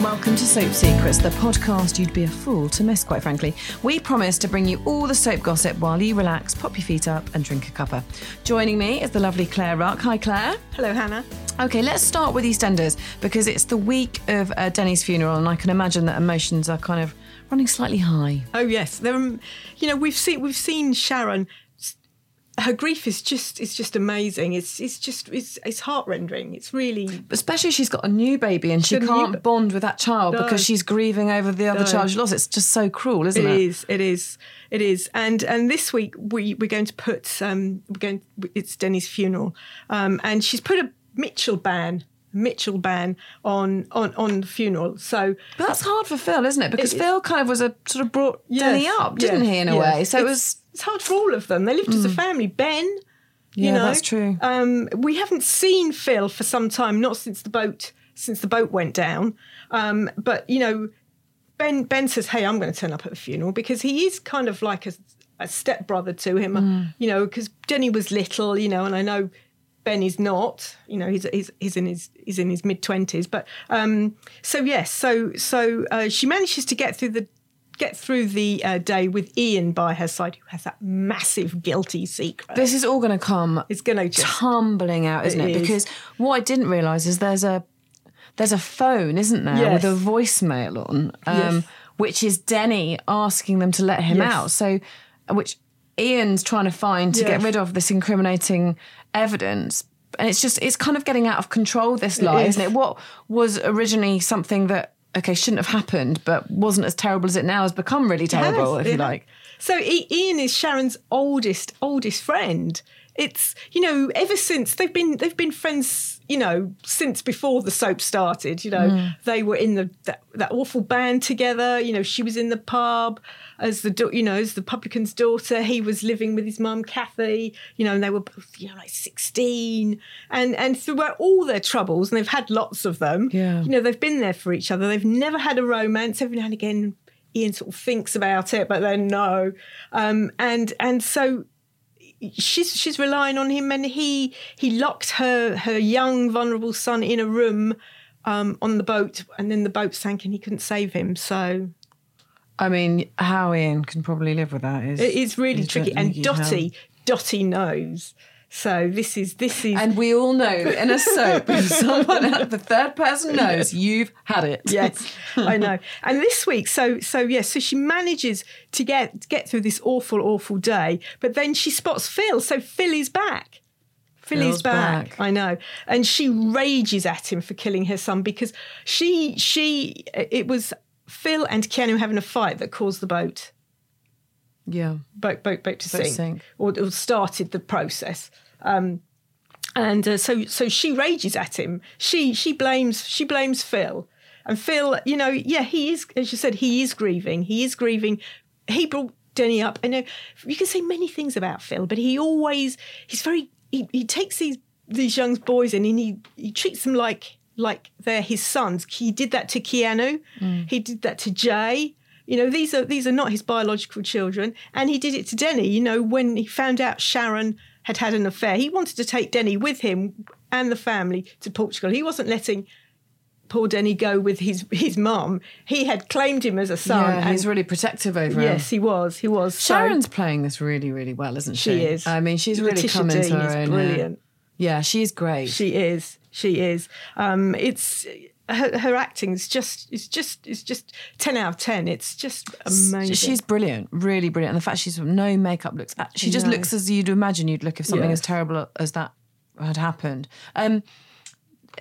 and welcome to Soap Secrets, the podcast you'd be a fool to miss, quite frankly. We promise to bring you all the soap gossip while you relax, pop your feet up, and drink a cuppa. Joining me is the lovely Claire Ruck. Hi, Claire. Hello, Hannah. Okay, let's start with EastEnders because it's the week of uh, Denny's funeral, and I can imagine that emotions are kind of running slightly high. Oh yes, there. um, You know, we've seen we've seen Sharon. Her grief is just it's just amazing. It's it's just it's it's heart rending. It's really Especially she's got a new baby and she can't ba- bond with that child No. because she's grieving over the other No. child she lost. It's just so cruel, isn't It it? is. It is. It is. And and this week we we're going to put um we're going it's Denny's funeral, um and she's put a Mitchell ban Mitchell ban on on on the funeral. So But that's hard for Phil, isn't it? Because It- Phil kind of was a sort of brought Yes, Denny up, didn't yes, he, in a yes. way? So it was. it's hard for all of them. They lived as a family. Ben. You Yeah, know, that's true. Um, we haven't seen Phil for some time, not since the boat since the boat went down. Um, but you know, Ben Ben says, "Hey, I'm going to turn up at the funeral because he is kind of like a, a stepbrother to him. Mm. You know, because Denny was little, you know, and I know Ben is not. You know, he's he's, he's in his he's in his mid twenties. But um, so yes, so so uh, she manages to get through the get through the uh, day with Ian by her side, who has that massive guilty secret. This is all going to come it's going to tumbling out, isn't it? It is. Because what I didn't realise is there's a there's a phone, isn't there, Yes. with a voicemail on, um, Yes. which is Denny asking them to let him Yes. out. So, which Ian's trying to find to get rid of this incriminating evidence. And it's just it's kind of getting out of control. This lie, is. isn't it? What was originally something that okay shouldn't have happened, but wasn't as terrible as it now has become really terrible, has, if you like. So Ian is Sharon's oldest oldest friend. It's you know ever since they've been they've been friends you know since before the soap started. You know Mm. they were in the that, that awful band together. You know she was in the pub as the you know as the publican's daughter. He was living with his mum Kathy. You know and they were both you know like sixteen and and throughout all their troubles and they've had lots of them. Yeah. You know they've been there for each other. They've never had a romance. Every now and again Ian sort of thinks about it, but then no. Um, and and so she's she's relying on him, and he he locked her her young vulnerable son in a room um, on the boat, and then the boat sank, and he couldn't save him. So I mean, how Ian can probably live with that is it is really tricky. And Dotty he can. Dotty Dotty knows. So this is this is And we all know in a soap, if someone the third person knows you've had it. yes, I know. And this week, so so yes, so she manages to get get through this awful, awful day, but then she spots Phil. So Phil is back. Phil Phil's is back. back. I know, and she rages at him for killing her son because she she it was Phil and Ken Keanu having a fight that caused the boat Yeah. boat boat boat to Boat sink, sink. Or, or started the process. Um, and uh, so so she rages at him. She she blames she blames Phil. And Phil, you know, yeah, he is as you said, he is grieving. He is grieving. He brought Denny up. I know you can say many things about Phil, but he always he's very he, he takes these these young boys in and he he treats them like like they're his sons. He did that to Keanu. He did that to Jay. You know, these are these are not his biological children, and he did it to Denny. You know, when he found out Sharon had had an affair, he wanted to take Denny with him and the family to Portugal. He wasn't letting poor Denny go with his his mum. He had claimed him as a son. Yeah, he's really protective over him. yes, he was. He was. So Sharon's playing this really, really well, isn't she? she is. I mean, she's really Letitia come into Dean her is own. brilliant. Yeah, she's great. She is. She is. Um, it's her, her acting is just it's just it's just ten out of ten. It's just amazing. She's brilliant, really brilliant. And the fact she's no makeup looks, she just No. looks as you'd imagine you'd look if something as terrible as that had happened. Um,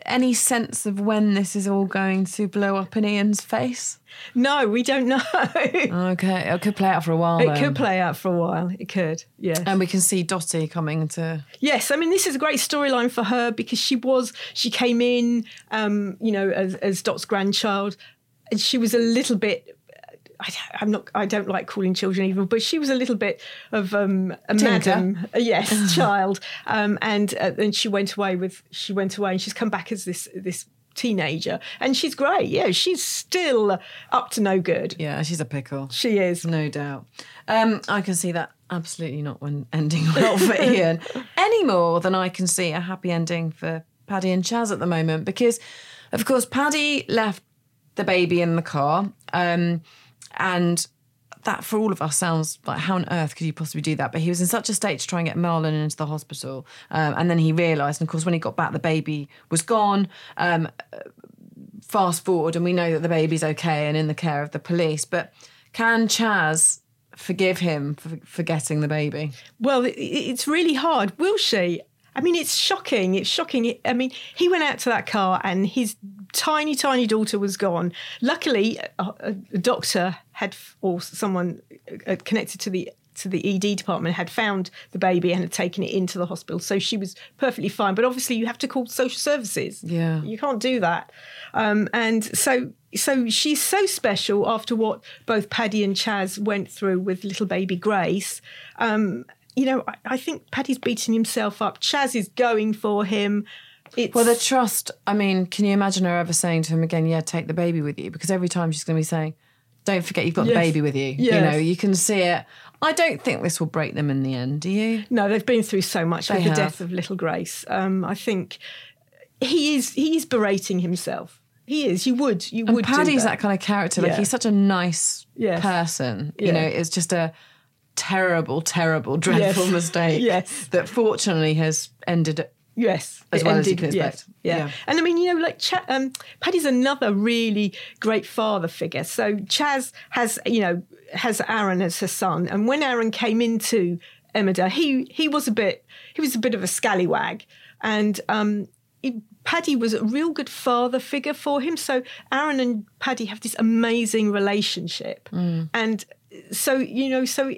any sense of when this is all going to blow up in Ian's face? no, we don't know. Okay, it could play out for a while. it then. could play out for a while. It could. Yes. and we can see Dotty coming to. Yes, I mean this is a great storyline for her because she was she came in, um, you know, as, as Dot's grandchild, and she was a little bit. I, I'm not. I don't like calling children evil, but she was a little bit of um, a Tinker. madam, a yes, child, um, and uh, then she went away with. She went away, and she's come back as this this teenager, and she's great. Yeah, she's still up to no good. Yeah, she's a pickle. She is. No doubt. Um, I can see that absolutely not when ending well for Ian any more than I can see a happy ending for Paddy and Chas at the moment because, of course, Paddy left the baby in the car. Um, and that for all of us sounds like how on earth could you possibly do that? But he was in such a state to try and get Marlon into the hospital. Um, and then he realised, and of course, when he got back, the baby was gone. Um, fast forward, and we know that the baby's okay and in the care of the police. But can Chas forgive him for forgetting the baby? Well, it's really hard. Will she? I mean, it's shocking. It's shocking. I mean, he went out to that car and his tiny, tiny daughter was gone. Luckily, a, a doctor had, or someone uh, connected to the to the ED department had found the baby and had taken it into the hospital. So she was perfectly fine. But obviously, you have to call social services. Yeah, you can't do that. Um, and so, so she's so special after what both Paddy and Chas went through with little baby Grace. Um, you know, I, I think Paddy's beating himself up. Chas is going for him. It's, well, the trust. I mean, can you imagine her ever saying to him again, "Yeah, take the baby with you"? Because every time she's going to be saying, "Don't forget you've got yes. the baby with you." Yes. You know, you can see it. I don't think this will break them in the end. Do you? No, they've been through so much they with have. the death of little Grace. Um, I think he is he is berating himself. He is. You would. You and would. Paddy's that. that. kind of character. Like yeah. he's such a nice yes. person. Yeah. You know, it's just a terrible, terrible, dreadful yes. mistake. yes. That fortunately has ended Yes, as well ended, as you can expect. Yeah, yeah. yeah. and I mean, you know, like Ch- um, Paddy's another really great father figure. So Chas has, you know, has Aaron as her son, and when Aaron came into Emmerdale, he he was a bit he was a bit of a scallywag, and um, he, Paddy was a real good father figure for him. So Aaron and Paddy have this amazing relationship, mm. and so you know, so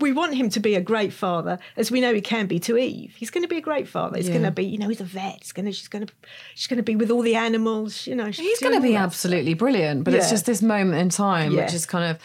we want him to be a great father, as we know he can be to Eve. He's going to be a great father. He's yeah. going to be, you know, he's a vet. He's going to, she's going to, she's going to be with all the animals. You know, he's going to be absolutely stuff. brilliant. But yeah. it's just this moment in time, yeah. which is kind of,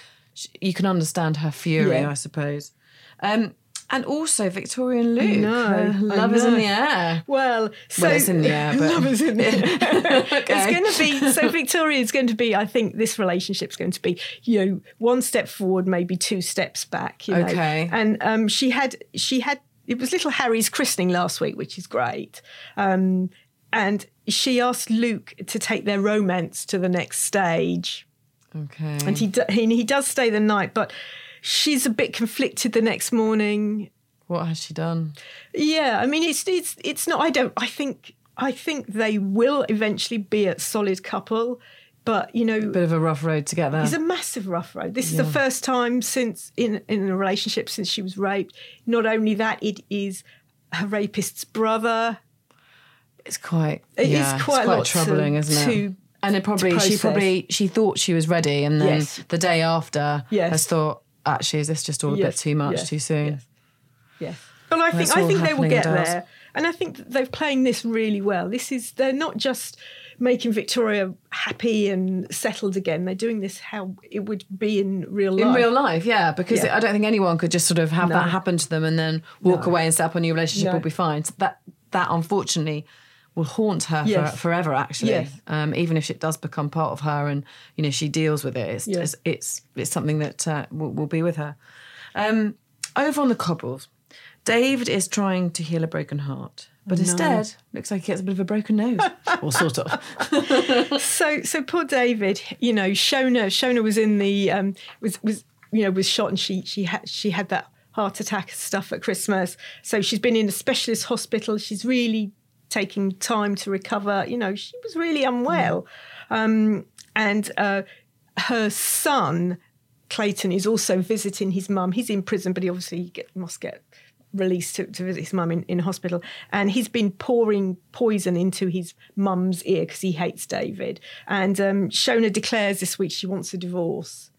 you can understand her fury, I suppose. Um, and also Victoria and Luke. No, love is in the air. Well, so well, it's in the air, but love is in the air. okay. It's going to be so. Victoria is going to be. I think this relationship is going to be, you know, one step forward, maybe two steps back. You know? Okay. And um, she had she had it was little Harry's christening last week, which is great. Um, and she asked Luke to take their romance to the next stage. Okay. And he he, he does stay the night, but she's a bit conflicted the next morning. What has she done? Yeah, I mean, it's it's it's not. I don't. I think I think they will eventually be a solid couple, but you know, a bit of a rough road to get there. It's a massive rough road. This yeah. is the first time since in in a relationship since she was raped. Not only that, it is her rapist's brother. It's quite. It yeah, is quite, quite troubling, to, isn't it? To, and it probably she probably she thought she was ready, and then yes. the day after yes. has thought actually, is this just all a yes, bit too much yes, too soon? Yes. yes. But I think I think they will get there, and I think they're playing this really well. This is they're not just making Victoria happy and settled again. They're doing this how it would be in real life. In real life, yeah, because yeah. I don't think anyone could just sort of have no. that happen to them and then walk no. away and set up a new relationship. No. Will be fine. So that that unfortunately will haunt her yes. for, forever. Actually, yes. um, even if it does become part of her and you know she deals with it, it's yes. it's, it's, it's something that uh, will, will be with her. Um, over on the cobbles, David is trying to heal a broken heart, but no. instead looks like he gets a bit of a broken nose, or sort of. so, so poor David. You know, Shona. Shona was in the um, was was you know was shot, and she she had she had that heart attack stuff at Christmas. So she's been in a specialist hospital. She's really taking time to recover. You know, she was really unwell, um, and uh, her son Clayton is also visiting his mum. He's in prison, but he obviously get, must get released to, to visit his mum in, in hospital. And he's been pouring poison into his mum's ear because he hates David. And um, Shona declares this week she wants a divorce.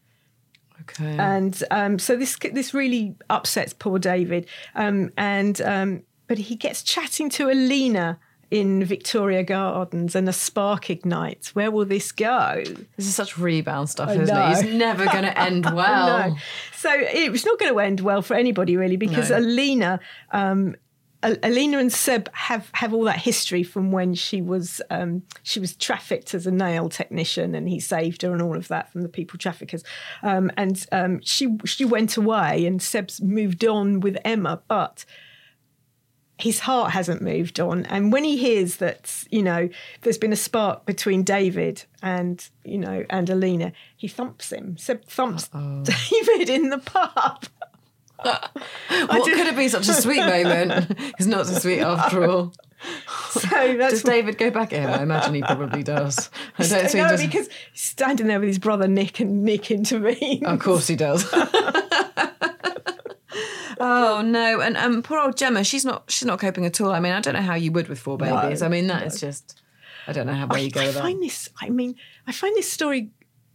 Okay. And um, so this this really upsets poor David. Um, and um, but he gets chatting to Alina in Victoria Gardens and a spark ignites. Where will this go? This is such rebound stuff, isn't it? It's never going to end well. no. So it's not going to end well for anybody really because No. Alina. Um, Alina and Seb have, have all that history from when she was um, she was trafficked as a nail technician and he saved her and all of that from the people traffickers um, and um, she she went away and Seb's moved on with Emma but his heart hasn't moved on. And when he hears that, you know, there's been a spark between David and, you know, and Alina, he thumps him. So thumps David in the pub. What could have been such a sweet moment? It's not so sweet after all. So that's Does David go back at him? I imagine he probably does. I don't no, because he's standing there with his brother Nick and Nick intervenes. Of course he does. Oh no, and um, poor old Gemma, she's not she's not coping at all. I mean, I don't know how you would with four babies. I mean, that is just I don't know how where I, you go I with that. find this. I mean, I find this story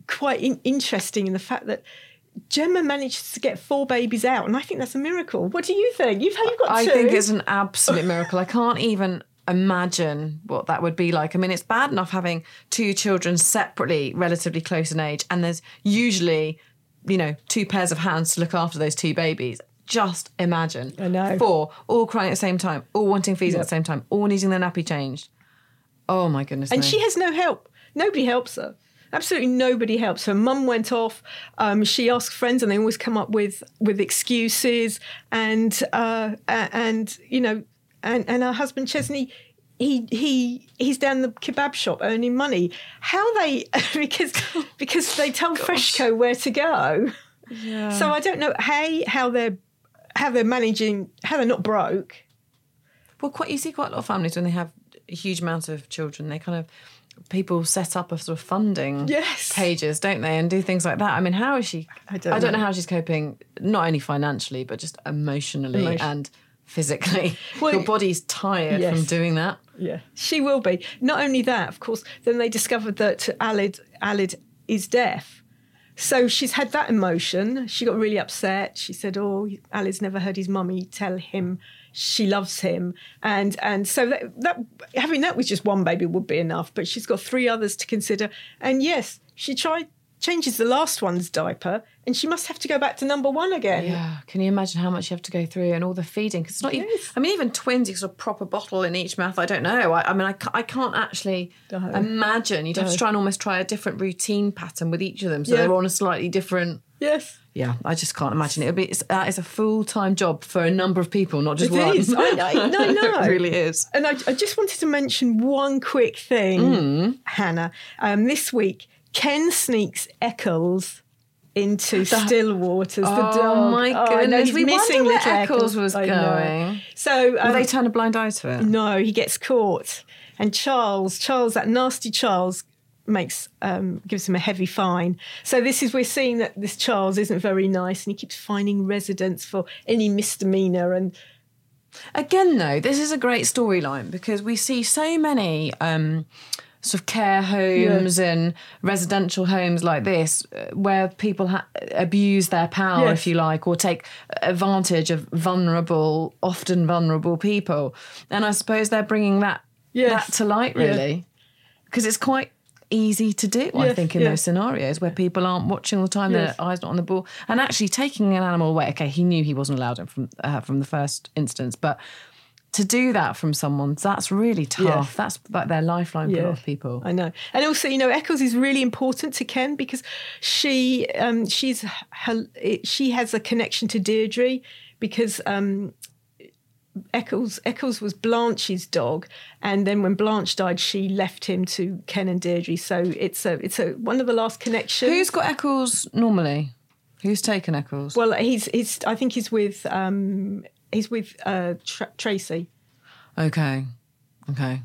quite in, interesting in the fact that Gemma managed to get four babies out, and I think that's a miracle. What do you think? You've, you've got I two. think it's an absolute miracle. I can't even imagine what that would be like. I mean, it's bad enough having two children separately, relatively close in age, and there's usually, you know, two pairs of hands to look after those two babies. Just imagine. I know. Four, all crying at the same time, all wanting feeding Yep. at the same time, all needing their nappy changed. Oh my goodness. and me. she has no help. Nobody helps her. Absolutely nobody helps her. Mum went off. Um, she asked friends, and they always come up with with excuses. And uh, and you know, and and her husband Chesney, he he he's down the kebab shop earning money. How they because because they told Freshco where to go. So I don't know how how they're how they're managing how they're not broke. Well, quite you see quite a lot of families when they have a huge amount of children, they kind of people set up a sort of funding Yes. pages, don't they, and do things like that. I mean, how is she? I don't know. know. how she's coping, not only financially but just emotionally Emotion- and physically. Well, Your body's tired yes. from doing that. Yeah, she will be. Not only that, of course, then they discovered that Aled Aled is deaf. So she's had that emotion. She got really upset. She said, "Oh, Aled's never heard his mummy tell him she loves him," and and so that, that having that with just one baby would be enough. But she's got three others to consider. And yes, she tried changes the last one's diaper, and she must have to go back to number one again. Yeah, can you imagine how much you have to go through and all the feeding? Because it's not even, I mean, even twins, you sort of prop a bottle in each mouth. I don't know. I, I mean, I, I can't actually No. imagine. You'd have to try and almost try a different routine pattern with each of them, so Yeah. they're on a slightly different. Yes. Yeah, I just can't imagine it. It'd be it's, that is a full time job for a number of people, not just It one. is. I know. I know. it really is. And I, I just wanted to mention one quick thing, Mm. Hannah. Um, this week, Ken sneaks Eccles into Stillwater's the Oh, dog. my I know, goodness. he's We missing wonder where Eccles was going. So Will um, they turn a blind eye to it? no, he gets caught, and Charles, Charles, that nasty Charles. Makes um, gives him a heavy fine. So this is we're seeing that this Charles isn't very nice, and he keeps finding residents for any misdemeanor. And Again, though, this is a great storyline because we see so many um, sort of care homes and residential homes like this uh, where people ha- abuse their power, Yes. if you like, or take advantage of vulnerable, often vulnerable people. And I suppose they're bringing that Yes. that to light, really, because it's quite easy to do i think in yeah. those scenarios where people aren't watching all the time Yes. their eyes not on the ball and actually taking an animal away okay he knew he wasn't allowed it from uh, from the first instance but to do that from someone that's really tough. Yes. that's like their lifeline for a lot of people. I know, and also you know, Eccles is really important to Ken because she um, she's her, it- she has a connection to Deirdre because um, Eccles Eccles was Blanche's dog, and then when Blanche died, she left him to Ken and Deirdre. So it's a it's a one of the last connections. who's got eccles normally? Who's taken eccles? Well, he's he's I think he's with um, he's with uh, Tra- Tracy. okay okay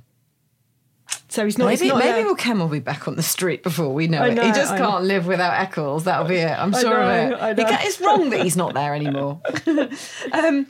So he's not. he's Maybe, not maybe Ken will be back on the street before we know I it. he just I can't live without Eccles. That'll be it. I'm sure know, of it. Know. it's wrong that he's not there anymore. um,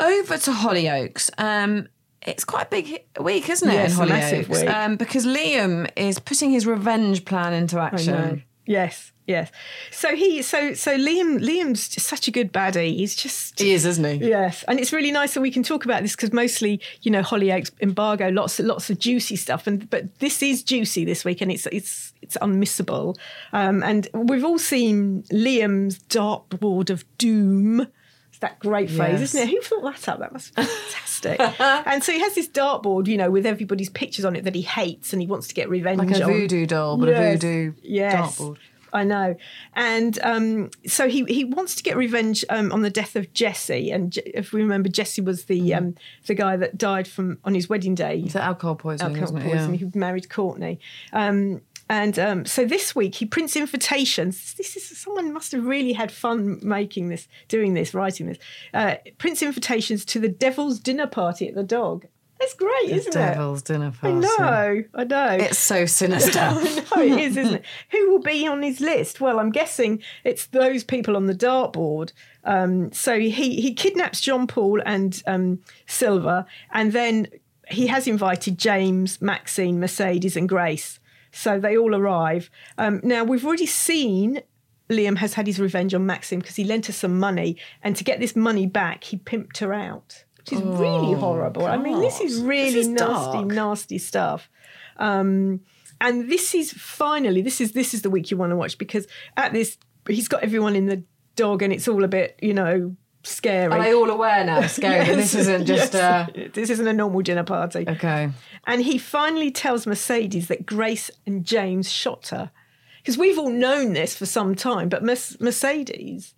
over to Hollyoaks. Um, it's quite a big week, isn't it, Yes, in Hollyoaks? week. Um, because Liam is putting his revenge plan into action. know. Yes, yes. So he, so so Liam, Liam's just such a good baddie. He's just He is, isn't he? yes, and it's really nice that we can talk about this because mostly, you know, Hollyoaks embargo, lots lots of juicy stuff, and but this is juicy this week, and it's it's it's unmissable. Um, and we've all seen Liam's dartboard of doom. It's that great phrase, Yes. isn't it? Who thought that up? That was fantastic. and so he has this dartboard, you know, with everybody's pictures on it that he hates and he wants to get revenge on. Like a voodoo doll, but Yes, a voodoo yes. dartboard. I know. And um, so he, he wants to get revenge um, on the death of Jesse. And Je- if we remember, Jesse was the um, the guy that died from on his wedding day. It's alcohol poisoning, alcohol poisoning, Yeah. who married Courtney. Um, and um, so this week he prints invitations. This is someone must have really had fun making this, doing this, writing this. Uh, prints invitations to the Devil's dinner party at the Dog. That's great, isn't Devil's dinner it? I know, I know. It's so sinister. I know it is, isn't it? Who will be on his list? Well, I'm guessing it's those people on the dartboard. Um, so he he kidnaps John Paul and um, Silver, and then he has invited James, Maxine, Mercedes, and Grace. So they all arrive. Um, now we've already seen. Liam has had his revenge on Maxine because he lent her some money, and to get this money back, he pimped her out, which is really horrible. I mean, this is Oh, really This is nasty, dark. nasty stuff. Um, and this is finally this is this is the week you want to watch because at this he's got everyone in the dog and it's all a bit you know scary. Are they all aware now, Scary, that this isn't just yes. uh this isn't a normal dinner party. Okay. And he finally tells Mercedes that Grace and James shot her. Because we've all known this for some time, but Mercedes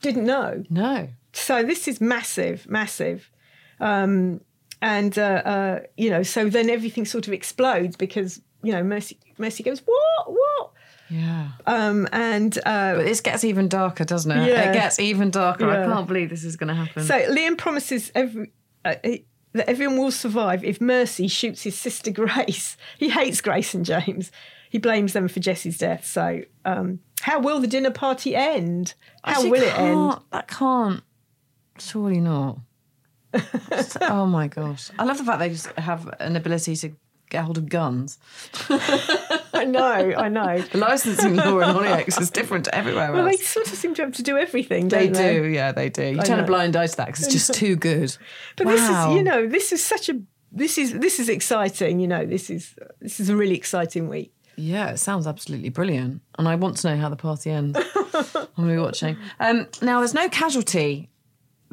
didn't know. No. So this is massive, massive. Um, and, uh, uh, you know, so then everything sort of explodes because, you know, Mercy, Mercy goes, what, what? Yeah. Um, and uh, But this gets even darker, doesn't it? Yeah. It gets even darker. Yeah. I can't believe this is going to happen. so Liam promises every, uh, that everyone will survive if Mercy shoots his sister Grace. He hates Grace and James. He blames them for Jesse's death. So, um, how will the dinner party end? How Actually, will it end? That can't. Surely not. Oh my gosh. I love the fact they just have an ability to get hold of guns. I know, I know. The licensing law in Hollyoaks is different to everywhere Well, they sort of seem to have to do everything, They don't they? do, yeah, they do. You I turn a blind eye to that because it's just too good. But wow. this is, you know, this is such a this is this is exciting. You know, this is this is a really exciting week. Yeah, it sounds absolutely brilliant. And I want to know how the party ends. I'm be watching. Um, now, there's no casualty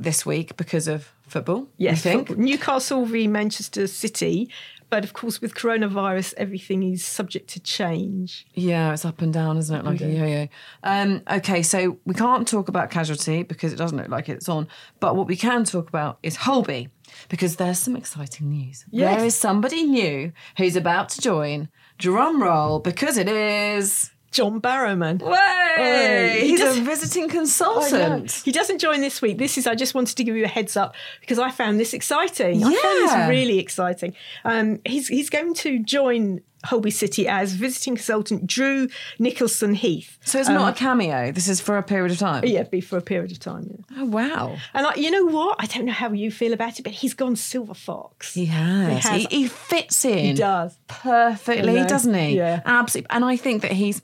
this week because of football. Yes, football. Newcastle v Manchester City, but of course with coronavirus, everything is subject to change. Yeah, it's up and down, isn't it? Like a yo-yo. Um, okay, so we can't talk about casualty because it doesn't look like it's on. But what we can talk about is Holby because there's some exciting news. Yes. There is somebody new who's about to join. Drum roll because it is. John Barrowman. Way! He He's does- a visiting consultant. He doesn't join this week. This is. I just wanted to give you a heads up because I found this exciting. I found Yeah. this really exciting. Um, he's he's going to join Holby City as visiting consultant Drew Nicholson Heath. So it's not a cameo. This is for a period of time. Um, Yeah, be for a period of time. Yeah. Oh wow. And I, you know what? I don't know how you feel about it, but he's gone Silver Fox. He has. He He, has. he fits in. He does. perfectly, doesn't he? Yeah. absolutely. And I think that he's.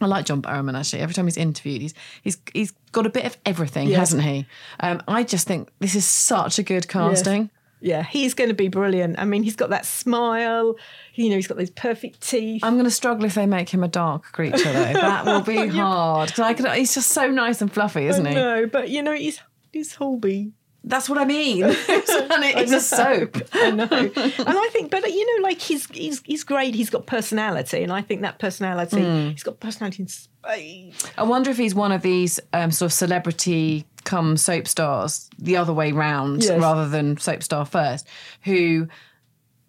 I like John Barrowman actually. Every time he's interviewed, he's he's he's got a bit of everything, Yeah. hasn't he? Um, I just think this is such a good casting. Yeah, he's going to be brilliant. I mean, he's got that smile. You know, he's got those perfect teeth. I'm going to struggle if they make him a dark creature though. that will be hard. 'Cause I could, he's just so nice and fluffy, isn't he? No, but you know, he's he's Holby. That's what I mean. it's a soap. I know, and I think, but you know, like he's he's he's great. He's got personality, and I think that personality, Hmm. he's got personality in spades. I wonder if he's one of these um, sort of celebrity come soap stars the other way round Yes. rather than soap star first, who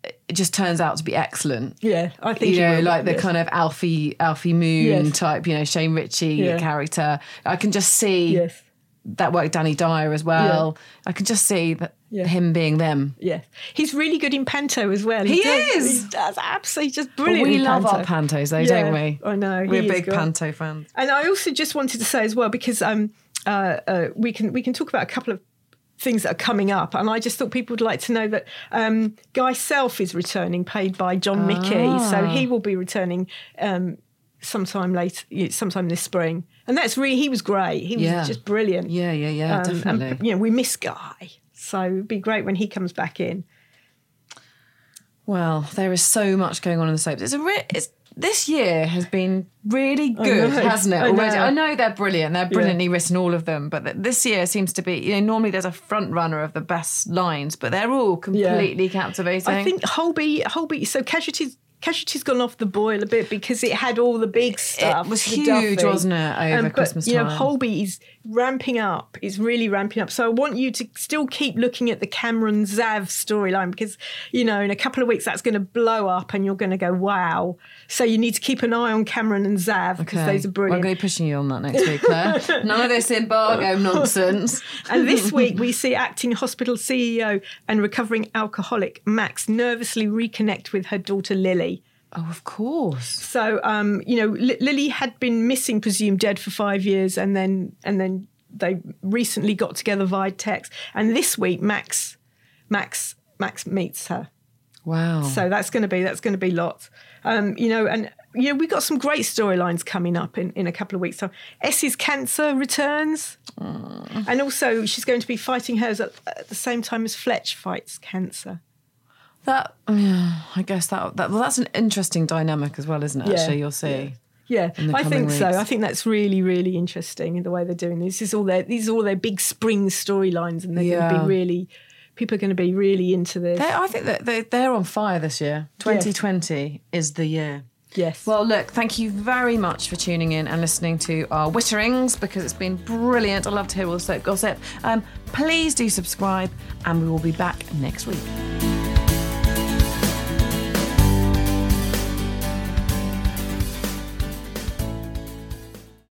it just turns out to be excellent. Yeah, I think You know, will, like the yes. kind of Alfie Alfie Moon Yes. type, you know, Shane Ritchie Yeah. character. I can just see yes. That work Danny Dyer as well. I can just see that Yeah. him being them. Yeah, he's really good in panto as well. He does, is! He does absolutely just But brilliant. we in love panto. our pantos though, Yeah, don't we? I know, We're big good. panto fans. And I also just wanted to say as well because um, uh, uh, we can we can talk about a couple of things that are coming up, and I just thought people would like to know that um, Guy Self is returning, paid by John Michie, so he will be returning. Um, Sometime later, sometime this spring, and that's really he was great. He was Yeah. just brilliant. Yeah, yeah, yeah, Um, definitely. And, you know, we miss Guy, so it'd be great when he comes back in. Well, there is so much going on in the soaps. It's a re- it's this year has been really good, hasn't it? I Already, know. I know they're brilliant. They're brilliantly written, all of them. But th- this year seems to be, you know, normally there's a front runner of the best lines, but they're all completely captivating. I think Holby, Holby. So Casualties Casualty's gone off the boil a bit because it had all the big stuff. It was huge, Duffy. wasn't it, over um, but, Christmas You know, time? Holby is ramping up. It's really ramping up. So I want you to still keep looking at the Cameron Zav storyline because, you know, in a couple of weeks that's going to blow up and you're going to go, wow. So you need to keep an eye on Cameron and Zav because Okay. those are Well, I'm going to be pushing you on that next week, Claire. None of this embargo nonsense. And this week we see acting hospital CEO and recovering alcoholic Max nervously reconnect with her daughter Lily. Oh, of course. So, um, you know, Li- Lily had been missing, presumed dead for five years, and then and then they recently got together via text. And this week, Max, Max, Max meets her. Wow. So that's going to be that's going to be lots. Um, you know, and you know, we've got some great storylines coming up in, in a couple of weeks' So Essie's cancer returns, and also she's going to be fighting hers at, at the same time as Fletch fights cancer. That, yeah, I guess that, that, well, that's an interesting dynamic as well, isn't it? Yeah. Actually, you'll see. Yeah, the I think so. I think that's really, really interesting in the way they're doing this. This is all their these are all their big spring storylines, and they're going to be really people are going to be really into this. They, I think that they, they're on fire this year. 2020 is the year. yes. Well, look, thank you very much for tuning in and listening to our Witterings because it's been brilliant. I love to hear all the soap gossip. Um, please do subscribe, and we will be back next week.